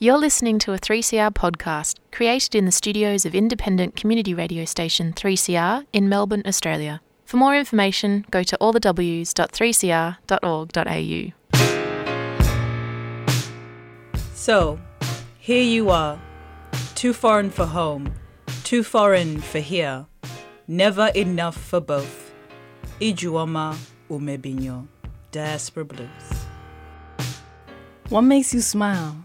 You're listening to a 3CR podcast created in the studios of independent community radio station 3CR in Melbourne, Australia. For more information, go to allthews.3cr.org.au. So, here you are, too foreign for home, too foreign for here, never enough for both. Ijeoma Umebinyuo, Diaspora Blues. What makes you smile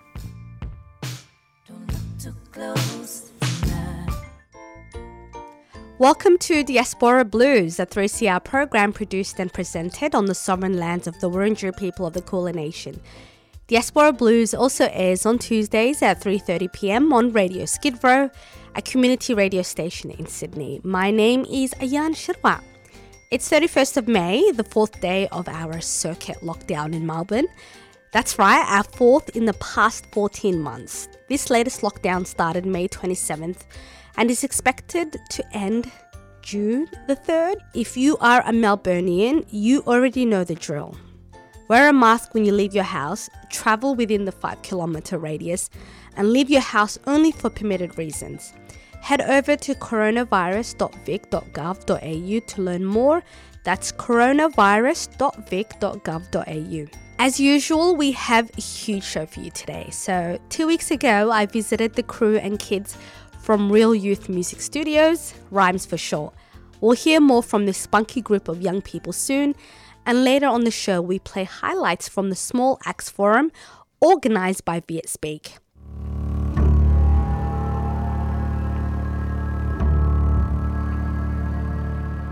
Welcome to Diaspora Blues, a 3CR program produced and presented on the sovereign lands of the Wurundjeri people of the Kulin Nation. Diaspora Blues also airs on Tuesdays at 3:30 p.m. on Radio Skid Row, a community radio station in Sydney. My name is Ayan Shirwa. It's 31st of May, the fourth day of our circuit lockdown in Melbourne. That's right, our fourth in the past 14 months. This latest lockdown started May 27th and is expected to end June the 3rd. If you are a Melburnian, you already know the drill. Wear a mask when you leave your house, travel within the 5 kilometer radius, and leave your house only for permitted reasons. Head over to coronavirus.vic.gov.au to learn more. That's coronavirus.vic.gov.au. As usual, we have a huge show for you today. So, two weeks ago, I visited the crew and kids from Real Youth Music Studios, Rhymes for short. We'll hear more from this spunky group of young people soon, and later on the show, we play highlights from the Small Axe Forum organized by Viet Speak.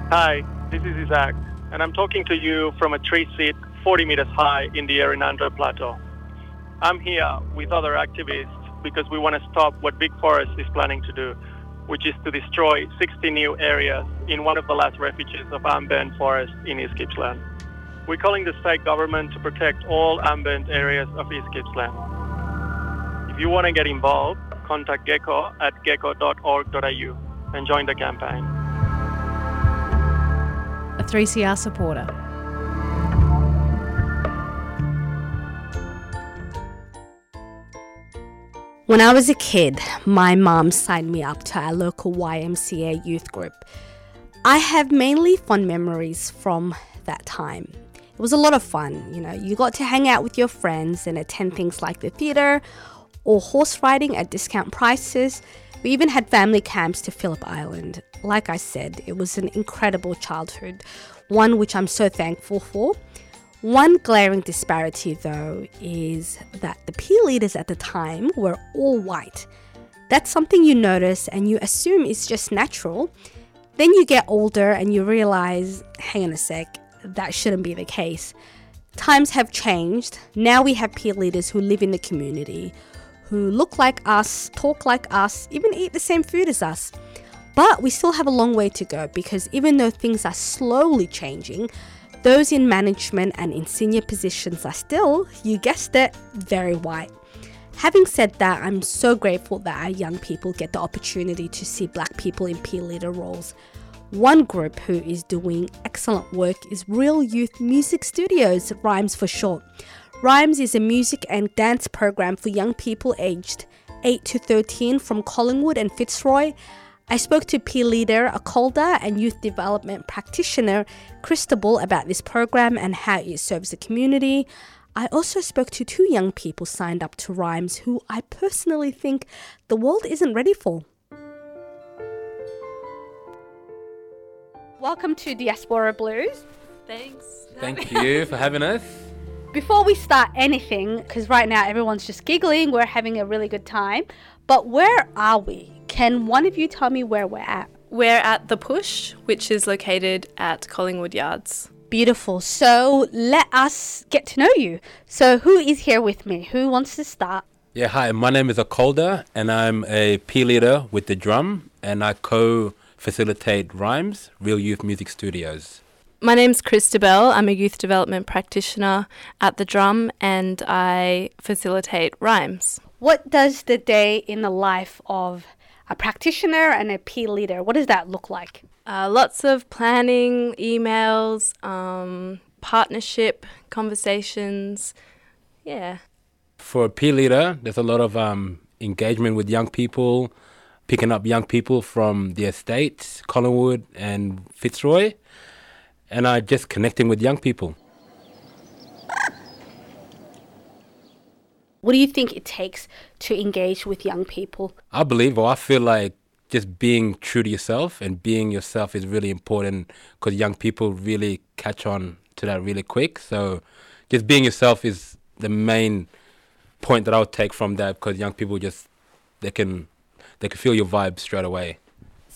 Hi, this is Isaac, and I'm talking to you from a tree seat 40 meters high in the Errinundra Plateau. I'm here with other activists because we want to stop what Big Forest is planning to do, which is to destroy 60 new areas in one of the last refuges of ambient forest in East Gippsland. We're calling the state government to protect all ambient areas of East Gippsland. If you want to get involved, contact gecko at geco.org.au and join the campaign. A 3CR supporter. When I was a kid, my mom signed me up to our local YMCA youth group. I have mainly fond memories from that time. It was a lot of fun, you know, you got to hang out with your friends and attend things like the theatre or horse riding at discount prices. We even had family camps to Phillip Island. Like I said, it was an incredible childhood, one which I'm so thankful for. One glaring disparity, though, is that the peer leaders at the time were all white. That's something you notice and you assume is just natural. Then you get older and you realize hang on a sec, that shouldn't be the case. Times have changed. Now we have peer leaders who live in the community, who look like us, talk like us, even eat the same food as us. But we still have a long way to go because even though things are slowly changing, those in management and in senior positions are still, you guessed it, very white. Having said that, I'm so grateful that our young people get the opportunity to see black people in peer leader roles. One group who is doing excellent work is Real Youth Music Studios, Rhymes for short. Rhymes is a music and dance program for young people aged 8 to 13 from Collingwood and Fitzroy. I spoke to peer leader Akolda and youth development practitioner Christabel about this program and how it serves the community. I also spoke to two young people signed up to Rhymes who I personally think the world isn't ready for. Welcome to Diaspora Blues. Thanks. Thank you for having us. Before we start anything, because right now everyone's just giggling, we're having a really good time, but where are we? Can one of you tell me where we're at? We're at The Push, which is located at Collingwood Yards. Beautiful. So let us get to know you. So, who is here with me? Who wants to start? Yeah, hi, my name is Akolda, and I'm a peer leader with the drum, and I co facilitate Rhymes, Real Youth Music Studios. My name's Christabel. I'm a youth development practitioner at the Drum and I facilitate rhymes. What does the day in the life of a practitioner and a peer leader, what does that look like? Uh, lots of planning, emails, um, partnership conversations. Yeah. For a peer leader, there's a lot of um, engagement with young people, picking up young people from the estates, Collingwood and Fitzroy, and I uh, just connecting with young people. What do you think it takes to engage with young people? I believe, or I feel like just being true to yourself and being yourself is really important because young people really catch on to that really quick. So just being yourself is the main point that I would take from that because young people just they can they can feel your vibe straight away.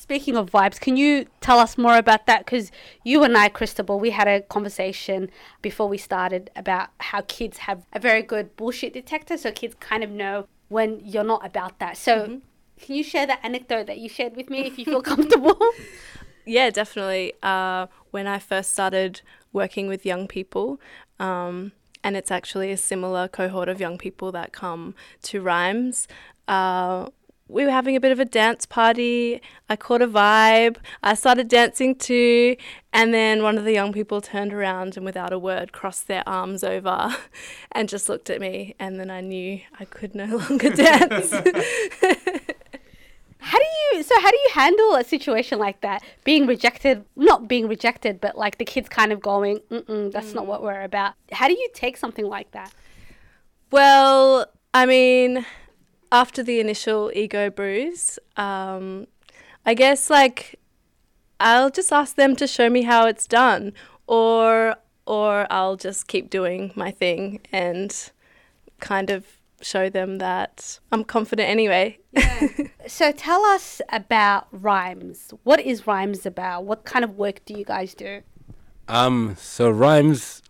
Speaking of vibes, can you tell us more about that? Because you and I, Christabel, we had a conversation before we started about how kids have a very good bullshit detector, so kids kind of know when you're not about that. So, mm-hmm. can you share that anecdote that you shared with me if you feel comfortable? yeah, definitely. Uh, when I first started working with young people, um, and it's actually a similar cohort of young people that come to Rhymes. Uh, we were having a bit of a dance party. I caught a vibe. I started dancing too. And then one of the young people turned around and, without a word, crossed their arms over and just looked at me. And then I knew I could no longer dance. how do you so how do you handle a situation like that being rejected not being rejected but like the kids kind of going Mm-mm, that's mm. not what we're about how do you take something like that well i mean after the initial ego bruise, um, I guess like I'll just ask them to show me how it's done, or or I'll just keep doing my thing and kind of show them that I'm confident anyway. Yeah. so tell us about Rhymes. What is Rhymes about? What kind of work do you guys do? Um, so Rhymes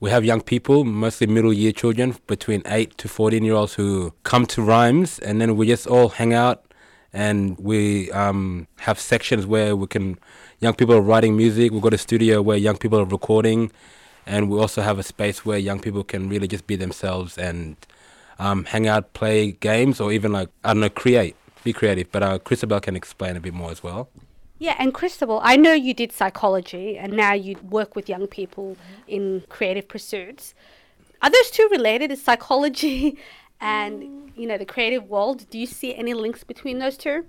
we have young people, mostly middle year children, between 8 to 14 year olds who come to Rhymes, and then we just all hang out and we um, have sections where we can, young people are writing music, we've got a studio where young people are recording, and we also have a space where young people can really just be themselves and um, hang out, play games, or even like, I don't know, create, be creative. But uh, Christabel can explain a bit more as well. Yeah, and Christabel, I know you did psychology and now you work with young people in creative pursuits. Are those two related? Is psychology and you know the creative world? Do you see any links between those two?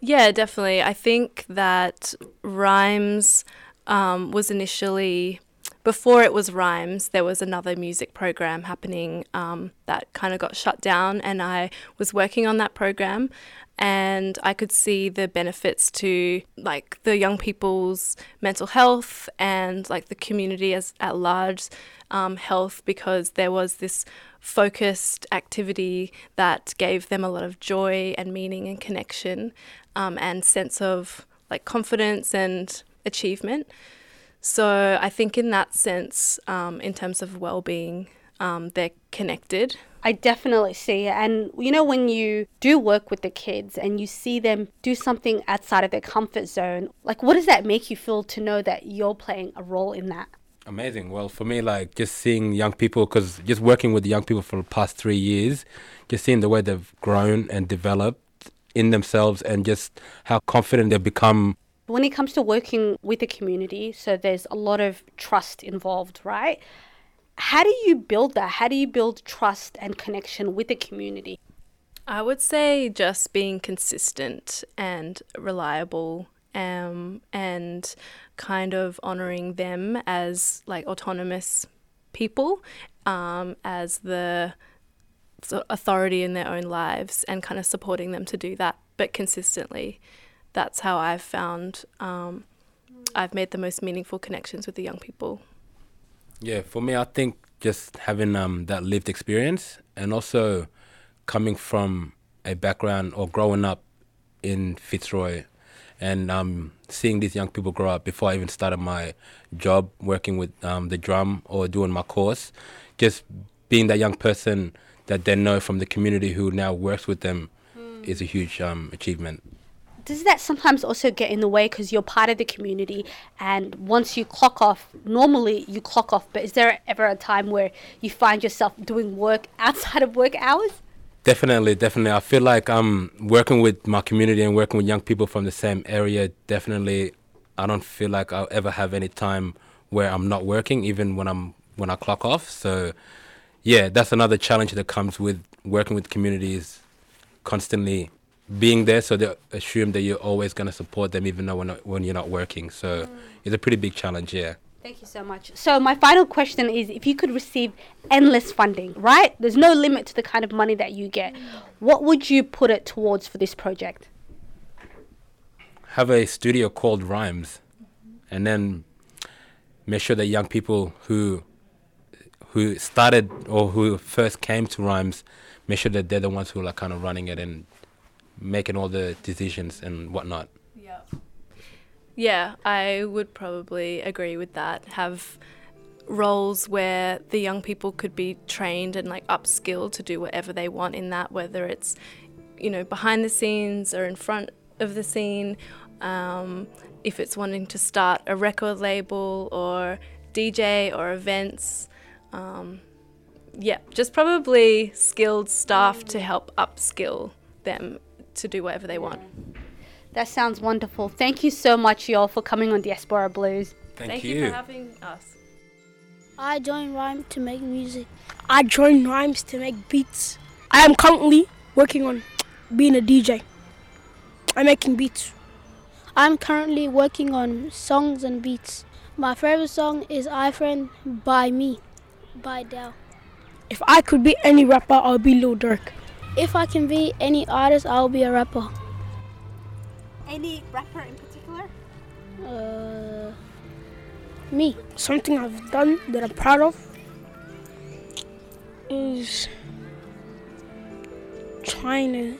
Yeah, definitely. I think that Rhymes um, was initially before it was Rhymes, there was another music program happening um, that kind of got shut down, and I was working on that program and I could see the benefits to like the young people's mental health and like the community as at large um, health because there was this focused activity that gave them a lot of joy and meaning and connection um, and sense of like confidence and achievement. So I think in that sense, um, in terms of well-being, um, they're connected. I definitely see it. And you know, when you do work with the kids and you see them do something outside of their comfort zone, like what does that make you feel to know that you're playing a role in that? Amazing. Well, for me, like just seeing young people, because just working with the young people for the past three years, just seeing the way they've grown and developed in themselves and just how confident they've become. When it comes to working with the community, so there's a lot of trust involved, right? How do you build that? How do you build trust and connection with the community? I would say just being consistent and reliable um, and kind of honoring them as like autonomous people, um, as the authority in their own lives, and kind of supporting them to do that, but consistently. That's how I've found um, I've made the most meaningful connections with the young people. Yeah, for me, I think just having um, that lived experience and also coming from a background or growing up in Fitzroy and um, seeing these young people grow up before I even started my job working with um, the drum or doing my course, just being that young person that they know from the community who now works with them mm. is a huge um, achievement. Does that sometimes also get in the way because you're part of the community and once you clock off normally you clock off but is there ever a time where you find yourself doing work outside of work hours Definitely, definitely. I feel like I'm working with my community and working with young people from the same area. Definitely, I don't feel like I'll ever have any time where I'm not working, even when I'm when I clock off. So, yeah, that's another challenge that comes with working with communities, constantly being there. So they assume that you're always going to support them, even though when when you're not working. So mm. it's a pretty big challenge. Yeah. Thank you so much. So my final question is if you could receive endless funding, right? There's no limit to the kind of money that you get. Mm. What would you put it towards for this project? Have a studio called Rhymes, mm-hmm. and then make sure that young people who who started or who first came to Rhymes, make sure that they're the ones who are like kind of running it and making all the decisions and whatnot. Yeah. Yeah, I would probably agree with that. Have roles where the young people could be trained and like upskilled to do whatever they want in that, whether it's, you know, behind the scenes or in front of the scene. Um, if it's wanting to start a record label or DJ or events. Um, yeah, just probably skilled staff to help upskill them to do whatever they want. That sounds wonderful. Thank you so much, y'all, for coming on Diaspora Blues. Thank, Thank you. you for having us. I joined Rhymes to make music. I joined Rhymes to make beats. I am currently working on being a DJ. I'm making beats. I'm currently working on songs and beats. My favorite song is I Friend by Me, by Dell. If I could be any rapper, I'll be Lil Durk. If I can be any artist, I'll be a rapper. Any rapper in particular? Uh, me. Something I've done that I'm proud of is trying to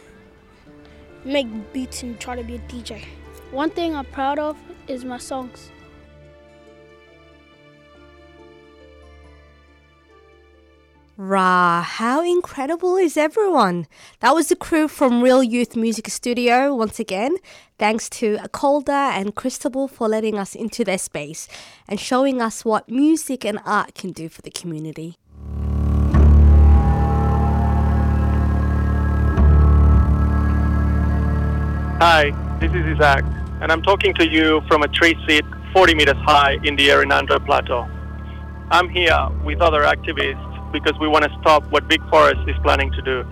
make beats and try to be a DJ. One thing I'm proud of is my songs. Rah, how incredible is everyone? That was the crew from Real Youth Music Studio once again. Thanks to Akolda and Christabel for letting us into their space and showing us what music and art can do for the community. Hi, this is Isaac, and I'm talking to you from a tree seat 40 meters high in the Errinundra Plateau. I'm here with other activists because we want to stop what Big Forest is planning to do,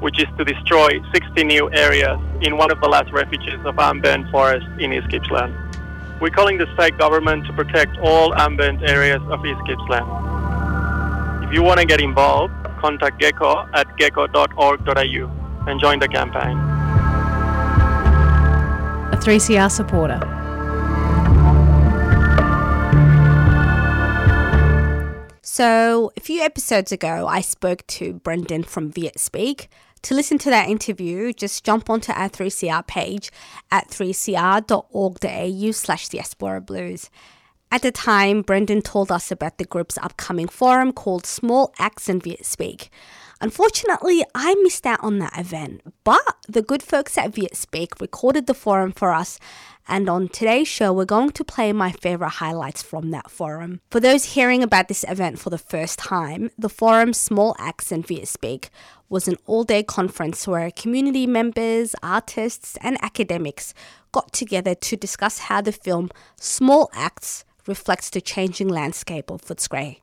which is to destroy 60 new areas in one of the last refuges of Ambent Forest in East Gippsland. We're calling the state government to protect all ambient areas of East Gippsland. If you want to get involved, contact gecko at geco.org.au and join the campaign. A 3CR supporter. So, a few episodes ago, I spoke to Brendan from Viet Speak. To listen to that interview, just jump onto our 3CR page at 3cr.org.au slash diaspora blues. At the time, Brendan told us about the group's upcoming forum called Small Axe in Viet Speak. Unfortunately, I missed out on that event, but the good folks at Viet Speak recorded the forum for us, and on today's show, we're going to play my favorite highlights from that forum. For those hearing about this event for the first time, the forum Small Axe in Viet Speak was an all day conference where community members, artists, and academics got together to discuss how the film Small Axe reflects the changing landscape of Footscray.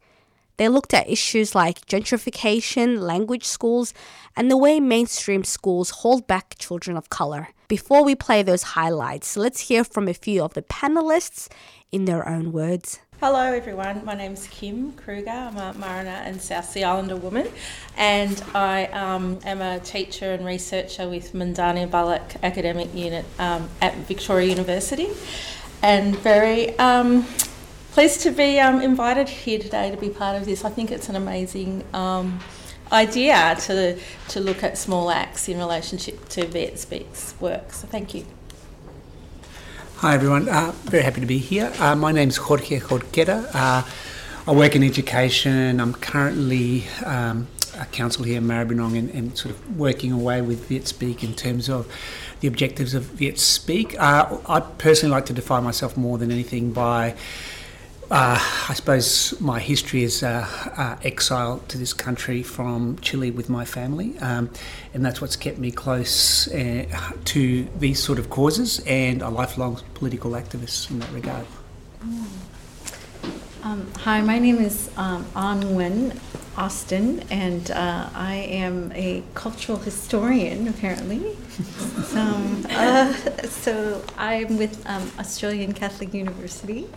They looked at issues like gentrification, language schools, and the way mainstream schools hold back children of colour. Before we play those highlights, let's hear from a few of the panelists in their own words. Hello, everyone. My name's Kim Kruger. I'm a Marana and South Sea Islander woman, and I um, am a teacher and researcher with Moondani Balluk Academic Unit um, at Victoria University, and very um, pleased to be um, invited here today to be part of this. I think it's an amazing um, idea to to look at small acts in relationship to Viet Speaks work. So thank you. Hi everyone, uh, very happy to be here. Uh, my name's Jorge Jorquera. Uh, I work in education. I'm currently um, uh, council here in Maribyrnong and, and, sort of working away with Viet Speak in terms of the objectives of Viet Speak. Uh, I personally like to define myself more than anything by uh, I suppose my history is uh, uh, exile to this country from Chile with my family, um, and that's what's kept me close uh, to these sort of causes and a lifelong political activist in that regard. Um, hi, my name is um, Anh Nguyen Austin, and uh, I am a cultural historian, apparently. so, uh, so I'm with um, Australian Catholic University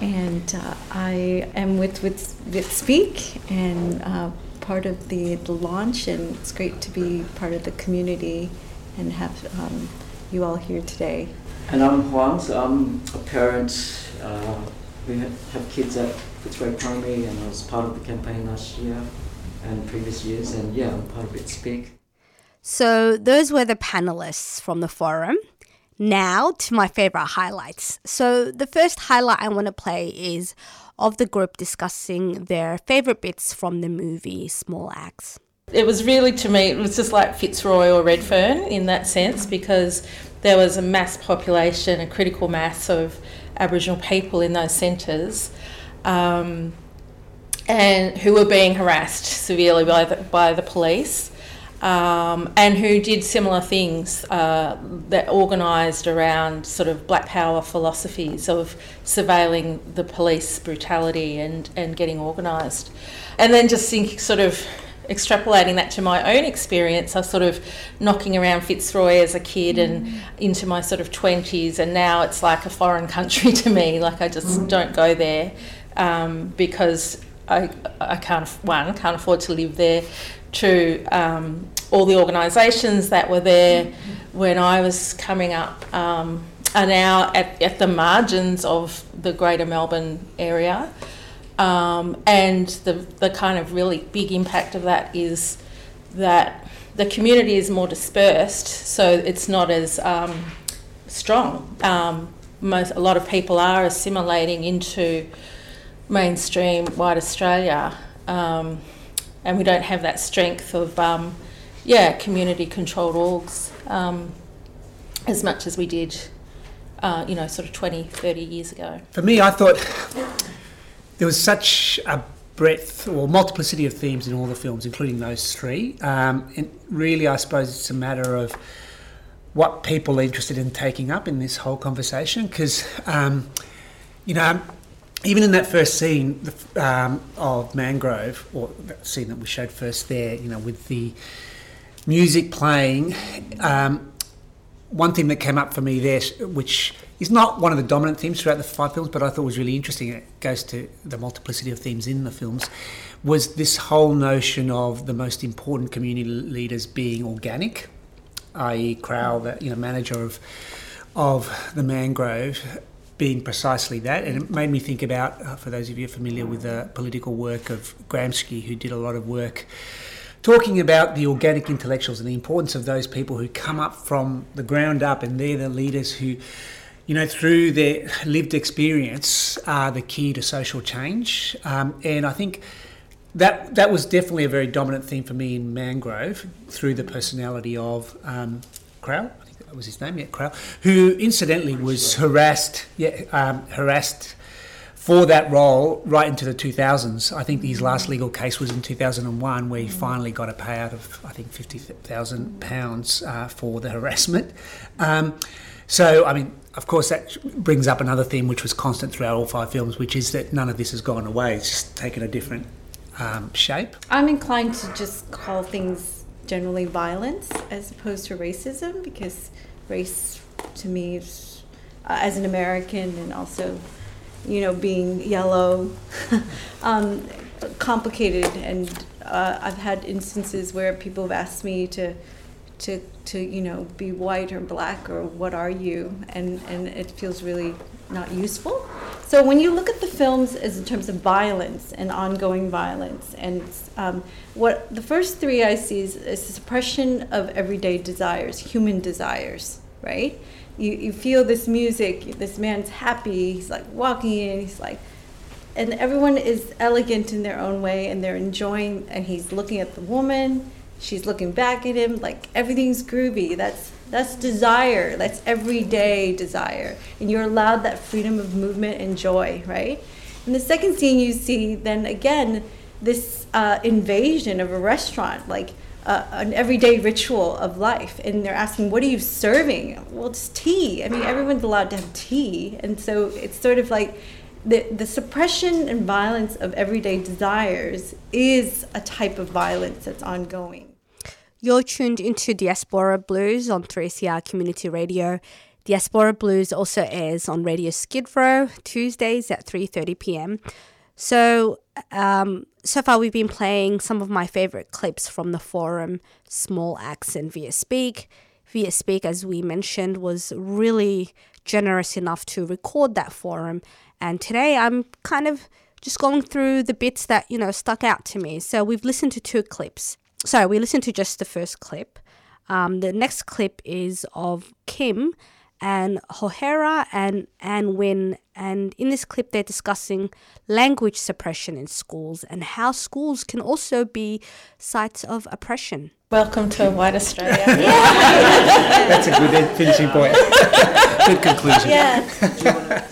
and uh, I am with with, with Speak and uh, part of the, the launch, and it's great to be part of the community and have um, you all here today. And I'm Huang, so I'm a parent. Uh, we have kids at Fitzroy Primary, and I was part of the campaign last year and previous years, and yeah, I'm part of Viet Speak. So those were the panelists from the forum. Now to my favorite highlights. So, the first highlight I want to play is of the group discussing their favorite bits from the movie Small Axe. It was really, to me, it was just like Fitzroy or Redfern in that sense because there was a mass population, a critical mass of Aboriginal people in those centres. Um, and who were being harassed severely by the, by the police um, and who did similar things uh, that organised around sort of black power philosophies of surveilling the police brutality and, and getting organised. And then just think sort of extrapolating that to my own experience, I was sort of knocking around Fitzroy as a kid and into my sort of 20s, and now it's like a foreign country to me. Like, I just don't go there um, because I, I can't, one, can't afford to live there to um, all the organisations that were there when I was coming up um, are now at, at the margins of the greater Melbourne area. Um, and the, the kind of really big impact of that is that the community is more dispersed, so it's not as um, strong. Um, most, a lot of people are assimilating into mainstream white Australia. Um, and we don't have that strength of, um, yeah, community controlled orgs um, as much as we did, uh, you know, sort of 20, 30 years ago. For me, I thought there was such a breadth or multiplicity of themes in all the films, including those three. Um, and really, I suppose it's a matter of what people are interested in taking up in this whole conversation because, um, you know, even in that first scene um, of Mangrove, or the scene that we showed first there, you know, with the music playing, um, one thing that came up for me there, which is not one of the dominant themes throughout the five films, but I thought was really interesting, it goes to the multiplicity of themes in the films, was this whole notion of the most important community leaders being organic, i.e., Crow, the you know manager of of the Mangrove, being precisely that. And it made me think about, uh, for those of you familiar with the political work of Gramsci, who did a lot of work talking about the organic intellectuals and the importance of those people who come up from the ground up and they're the leaders who, you know, through their lived experience are the key to social change. Um, and I think that that was definitely a very dominant theme for me in Mangrove through the personality of um, Crow was his name, yeah, Crow, who incidentally was harassed, yeah, um, harassed for that role right into the 2000s. I think his last legal case was in 2001, where he finally got a payout of I think 50,000 pounds uh, for the harassment. Um, so, I mean, of course, that brings up another theme which was constant throughout all five films, which is that none of this has gone away. It's just taken a different um, shape. I'm inclined to just call things generally violence as opposed to racism because race to me is, uh, as an American and also, you know, being yellow, um, complicated. And uh, I've had instances where people have asked me to, to, to you know, be white or black or what are you, and and it feels really not useful. So when you look at the films as in terms of violence and ongoing violence, and um, what the first three I see is, is the suppression of everyday desires, human desires, right? You, you feel this music, this man's happy, he's like walking in, he's like, and everyone is elegant in their own way and they're enjoying and he's looking at the woman she's looking back at him like everything's groovy that's that's desire. That's everyday desire. And you're allowed that freedom of movement and joy right? In the second scene you see then again this uh, invasion of a restaurant like uh, an everyday ritual of life. And they're asking what are you serving? Well it's tea. I mean everyone's allowed to have tea. And so it's sort of like the, the suppression and violence of everyday desires is a type of violence that's ongoing. You're tuned into Diaspora Blues on 3CR Community Radio. Diaspora Blues also airs on Radio Skid Row Tuesdays at 3:30 p.m. So, um, so far we've been playing some of my favorite clips from the forum, Small Axe in Viet Speak. Viet Speak, as we mentioned, was really generous enough to record that forum and today I'm kind of just going through the bits that, you know, stuck out to me. So we've listened to two clips. Sorry, we listened to just the first clip. Um, the next clip is of Kim and Hohera and Anh Nguyen. And in this clip, they're discussing language suppression in schools and how schools can also be sites of oppression. Welcome to White Australia. That's a good finishing point. good conclusion. Yeah.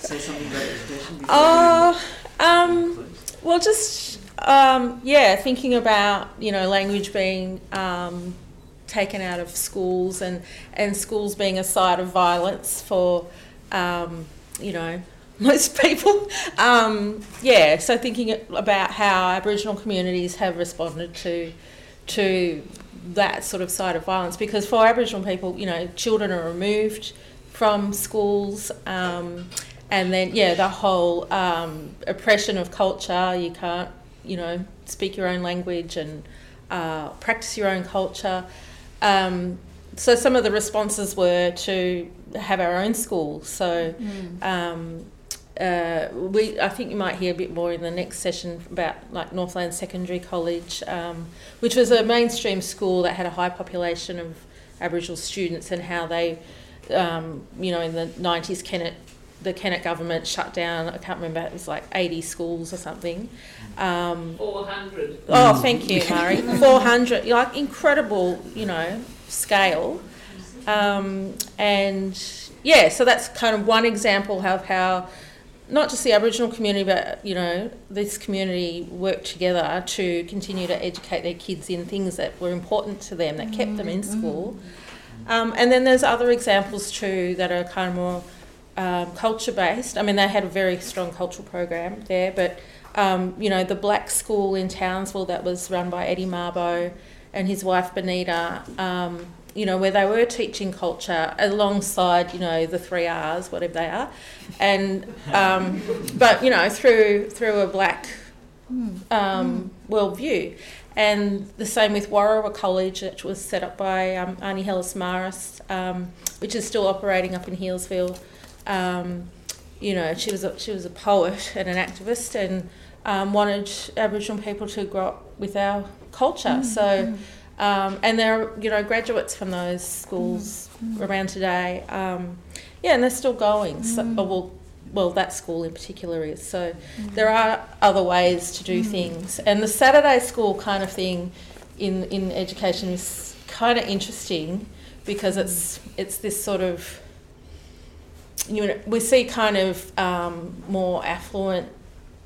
Oh, um, well, just um, yeah, thinking about you know language being um, taken out of schools and and schools being a site of violence for um, you know most people. Um, yeah, so thinking about how Aboriginal communities have responded to to that sort of side of violence because for Aboriginal people, you know, children are removed from schools. Um, and then yeah, the whole um, oppression of culture. You can't, you know, speak your own language and uh, practice your own culture. Um, so some of the responses were to have our own school. So mm. um, uh, we, I think you might hear a bit more in the next session about like Northland Secondary College, um, which was a mainstream school that had a high population of Aboriginal students and how they, um, you know, in the 90s, Kennett the Kennett government shut down, I can't remember, it was like 80 schools or something. Um, 400. Oh, thank you, Murray. 400, like incredible, you know, scale. Um, and yeah, so that's kind of one example of how not just the Aboriginal community, but you know, this community worked together to continue to educate their kids in things that were important to them, that kept them in mm-hmm. school. Um, and then there's other examples too that are kind of more um, culture based. I mean, they had a very strong cultural program there, but um, you know, the black school in Townsville that was run by Eddie Mabo and his wife Bonita, um, you know, where they were teaching culture alongside, you know, the three R's, whatever they are, and um, but you know, through through a black um, worldview. And the same with Worawa College, which was set up by um, Arnie Hyllus Maris, um, which is still operating up in Healesville. Um, you know, she was a, she was a poet and an activist, and um, wanted Aboriginal people to grow up with our culture. Mm-hmm. So, um, and there are you know graduates from those schools mm-hmm. around today. Um, yeah, and they're still going. So, mm. well, well, that school in particular is. So, mm. there are other ways to do mm. things, and the Saturday school kind of thing in in education is kind of interesting because it's it's this sort of you know, we see kind of um, more affluent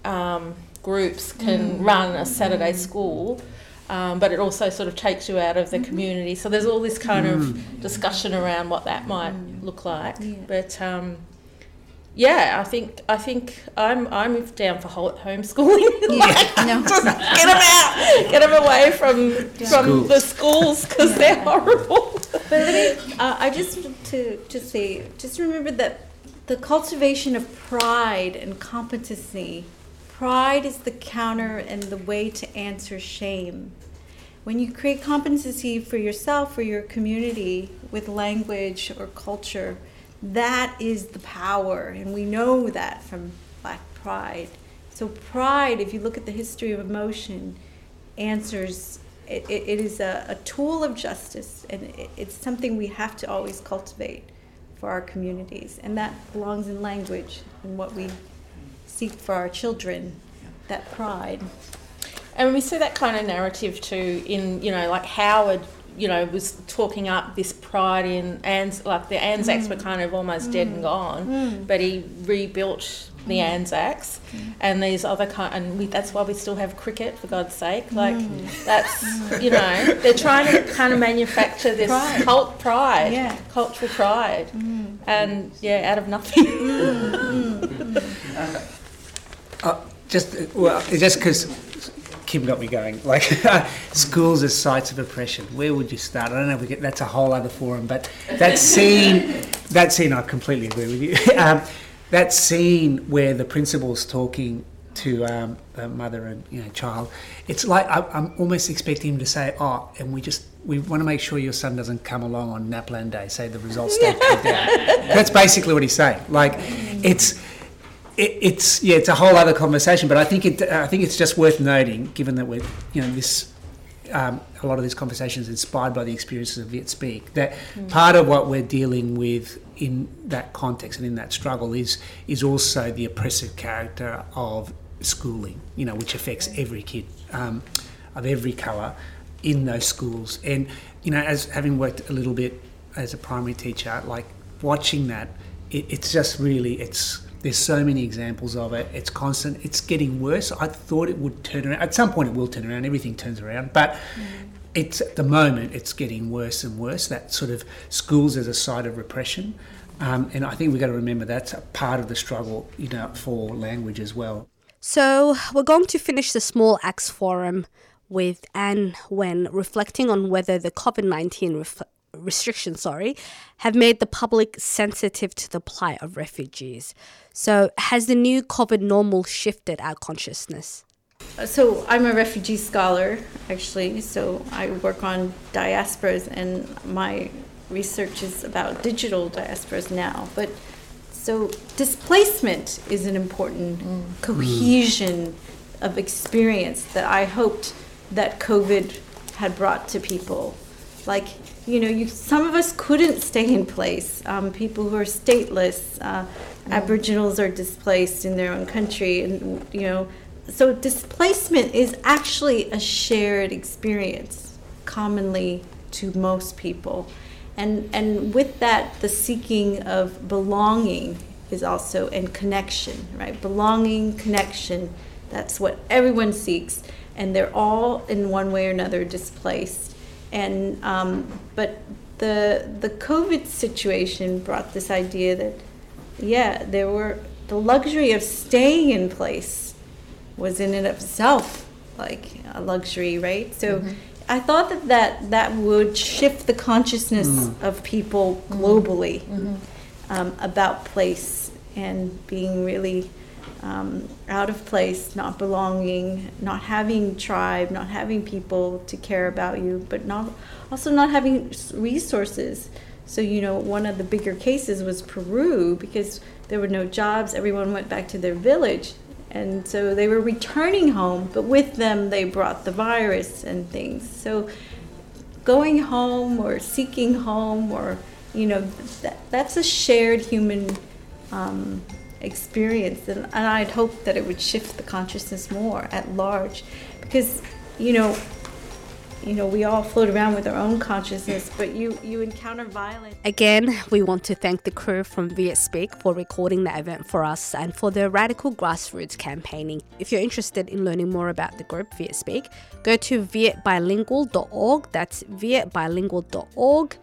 um, groups can mm. run a Saturday mm. school. Um, but it also sort of takes you out of the mm-hmm. community. So there's all this kind of mm. discussion around what that might mm. look like. Yeah. But um, yeah, I think I think I'm I'm down for homeschooling. Yeah, like, no. just get them out, get them away from yeah. from schools. the schools because yeah. they're horrible. But let me, uh, I just to to say, just remember that the cultivation of pride and competency. Pride is the counter and the way to answer shame. When you create competency for yourself or your community with language or culture, that is the power. And we know that from Black pride. So, pride, if you look at the history of emotion, answers it, it, is a, a, tool of justice, and it, it's something we have to always cultivate for our communities. And that belongs in language and what we seek for our children. that pride. And we see that kind of narrative too in, you know, like Howard, you know, was talking up this pride in Ans like the Anzacs Mm. were kind of almost dead and gone, Mm. but he rebuilt the Mm. Anzacs and these other kind and we, that's why we still have cricket for God's sake. Like Mm. that's you know, they're trying to kind of manufacture this Pride. cult pride, Yeah. cultural pride. Mm. And yeah, out of nothing. Uh, just uh, well, just because Kim got me going. Like schools as sites of oppression. Where would you start? I don't know. If we get that's a whole other forum. But that scene, that scene, I completely agree with you. Um, that scene where the principal's talking to um, the mother and you know child, it's like I, I'm almost expecting him to say, "Oh, and we just we want to make sure your son doesn't come along on Naplan Day. Say the results don't come down." That's basically what he's saying. Like, it's it, it's yeah, it's a whole other conversation. But I think it I think it's just worth noting, given that we're you know this. Um, a lot of this conversation is inspired by the experiences of Viet Speak. That Mm. part of what we're dealing with in that context and in that struggle is is also the oppressive character of schooling. You know, which affects every kid um, of every colour in those schools. And you know, as having worked a little bit as a primary teacher, like watching that, it, it's just really it's there's so many examples of it. It's constant. It's getting worse. I thought it would turn around. At some point, it will turn around. Everything turns around, but it's at the moment it's getting worse and worse. That sort of schools as a site of repression, um, and I think we've got to remember that's a part of the struggle, you know, for language as well. So, we're going to finish the Small Axe Forum with Anne when reflecting on whether the COVID 19 ref- restrictions sorry, have made the public sensitive to the plight of refugees. So, has the new COVID normal shifted our consciousness? Uh, so I'm a refugee scholar, actually. So I work on diasporas, and my research is about digital diasporas now. But so displacement is an important mm. cohesion of experience that I hoped that COVID had brought to people. Like you know, you some of us couldn't stay in place. Um, people who are stateless, uh, Aboriginals are displaced in their own country, and you know, so displacement is actually a shared experience, commonly to most people, and and with that, the seeking of belonging is also and connection, right? Belonging, connection. That's what everyone seeks, and they're all in one way or another displaced and um, but the the COVID situation brought this idea that yeah there were the luxury of staying in place was in and of itself like a luxury right? So I thought that that, that would shift the consciousness Mm. of people globally um, about place and being really um, out of place, not belonging, not having tribe, not having people to care about you, but not also not having resources. So you know, one of the bigger cases was Peru because there were no jobs. Everyone went back to their village, and so they were returning home, but with them they brought the virus and things. So going home or seeking home or you know that, that's a shared human um, experience and, and i'd hope that it would shift the consciousness more at large because you know you know we all float around with our own consciousness but you you encounter violence Again, we want to thank the crew from Viet Speak for recording the event for us and for their radical grassroots campaigning. If you're interested in learning more about the group Viet Speak, go to vietbilingual.org. That's vietbilingual.org.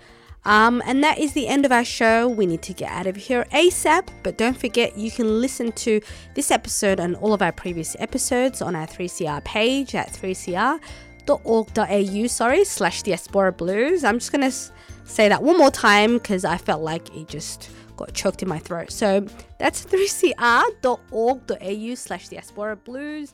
Um, and that is the end of our show. We need to get out of here ASAP, but don't forget you can listen to this episode and all of our previous episodes on our 3CR page at 3cr.org.au, sorry, slash diaspora blues. I'm just going to say that one more time because I felt like it just got choked in my throat. So that's 3cr.org.au slash diaspora blues.